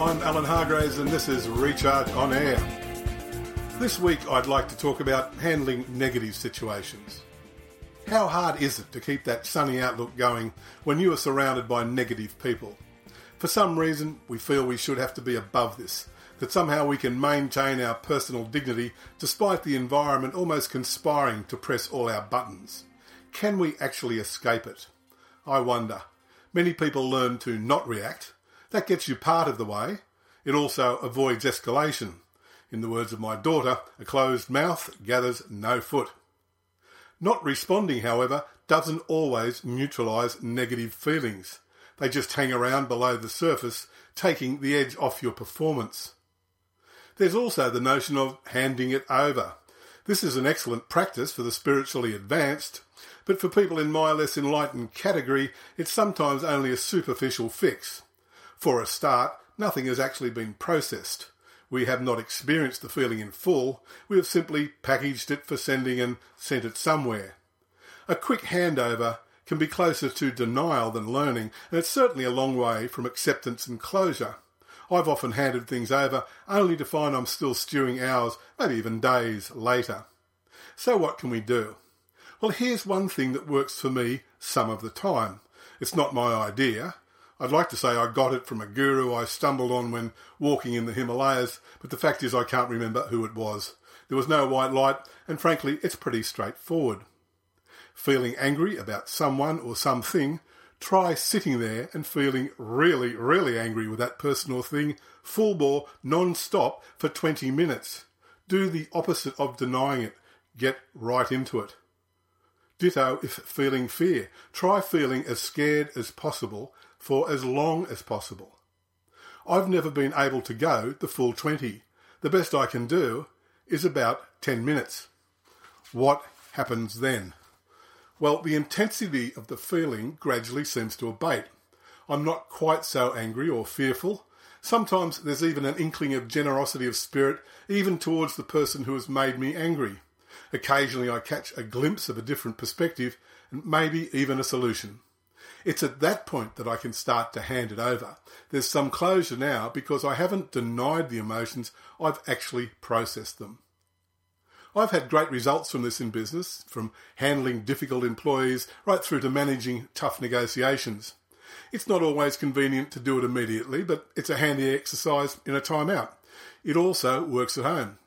Alan Hargraves, and this is Recharge on Air. This week, I'd like to talk about handling negative situations. How hard is it to keep that sunny outlook going when you are surrounded by negative people? For some reason, we feel we should have to be above this, that somehow we can maintain our personal dignity despite the environment almost conspiring to press all our buttons. Can we actually escape it? I wonder. Many people learn to not react. That gets you part of the way. It also avoids escalation. In the words of my daughter, a closed mouth gathers no foot. Not responding, however, doesn't always neutralise negative feelings. They just hang around below the surface, taking the edge off your performance. There's also the notion of handing it over. This is an excellent practice for the spiritually advanced, but for people in my less enlightened category, it's sometimes only a superficial fix. For a start, nothing has actually been processed. We have not experienced the feeling in full, we have simply packaged it for sending and sent it somewhere. A quick handover can be closer to denial than learning, and it's certainly a long way from acceptance and closure. I've often handed things over only to find I'm still stewing hours, maybe even days later. So what can we do? Well, here's one thing that works for me some of the time. It's not my idea. I'd like to say I got it from a guru I stumbled on when walking in the Himalayas, but the fact is I can't remember who it was. There was no white light, and frankly, it's pretty straightforward. Feeling angry about someone or something, try sitting there and feeling really, really angry with that person or thing, full bore, non stop, for 20 minutes. Do the opposite of denying it. Get right into it. Ditto if feeling fear. Try feeling as scared as possible for as long as possible. I've never been able to go the full 20. The best I can do is about 10 minutes. What happens then? Well, the intensity of the feeling gradually seems to abate. I'm not quite so angry or fearful. Sometimes there's even an inkling of generosity of spirit, even towards the person who has made me angry. Occasionally I catch a glimpse of a different perspective and maybe even a solution. It's at that point that I can start to hand it over. There's some closure now because I haven't denied the emotions, I've actually processed them. I've had great results from this in business, from handling difficult employees right through to managing tough negotiations. It's not always convenient to do it immediately, but it's a handy exercise in a timeout. It also works at home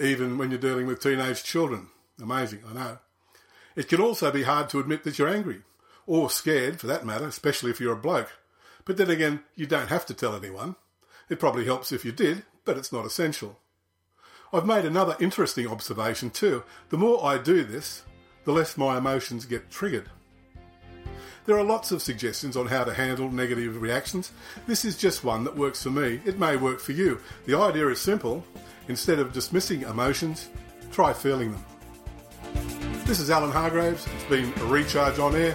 even when you're dealing with teenage children. Amazing, I know. It can also be hard to admit that you're angry, or scared for that matter, especially if you're a bloke. But then again, you don't have to tell anyone. It probably helps if you did, but it's not essential. I've made another interesting observation too. The more I do this, the less my emotions get triggered. There are lots of suggestions on how to handle negative reactions. This is just one that works for me. It may work for you. The idea is simple Instead of dismissing emotions, try feeling them. This is Alan Hargraves. It's been a recharge on air.